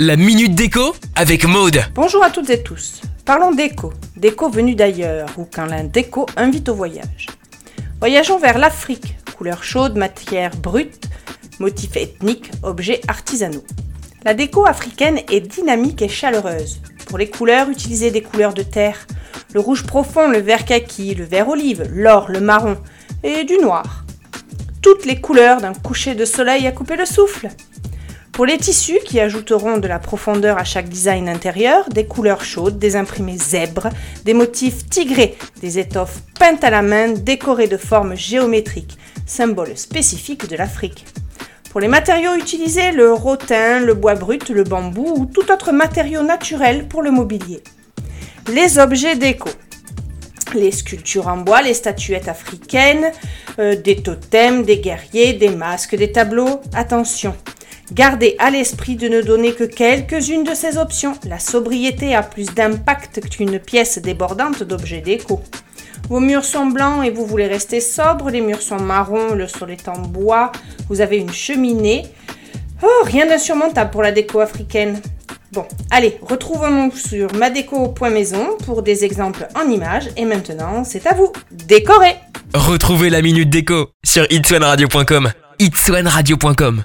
La minute déco avec Maude. Bonjour à toutes et tous. Parlons déco. Déco venue d'ailleurs ou quand l'un déco invite au voyage. Voyageons vers l'Afrique. Couleurs chaudes, matières brutes, motifs ethniques, objets artisanaux. La déco africaine est dynamique et chaleureuse. Pour les couleurs, utilisez des couleurs de terre. Le rouge profond, le vert kaki, le vert olive, l'or, le marron et du noir. Toutes les couleurs d'un coucher de soleil à couper le souffle. Pour les tissus qui ajouteront de la profondeur à chaque design intérieur, des couleurs chaudes, des imprimés zèbres, des motifs tigrés, des étoffes peintes à la main décorées de formes géométriques, symbole spécifique de l'Afrique. Pour les matériaux utilisés, le rotin, le bois brut, le bambou ou tout autre matériau naturel pour le mobilier. Les objets déco. Les sculptures en bois, les statuettes africaines, euh, des totems, des guerriers, des masques, des tableaux. Attention, Gardez à l'esprit de ne donner que quelques-unes de ces options. La sobriété a plus d'impact qu'une pièce débordante d'objets déco. Vos murs sont blancs et vous voulez rester sobre, les murs sont marrons, le sol est en bois, vous avez une cheminée. Oh, rien d'insurmontable pour la déco africaine. Bon, allez, retrouvons-nous sur madeco.maison pour des exemples en images et maintenant, c'est à vous. Décorez Retrouvez la minute déco sur itswanradio.com. itswanradio.com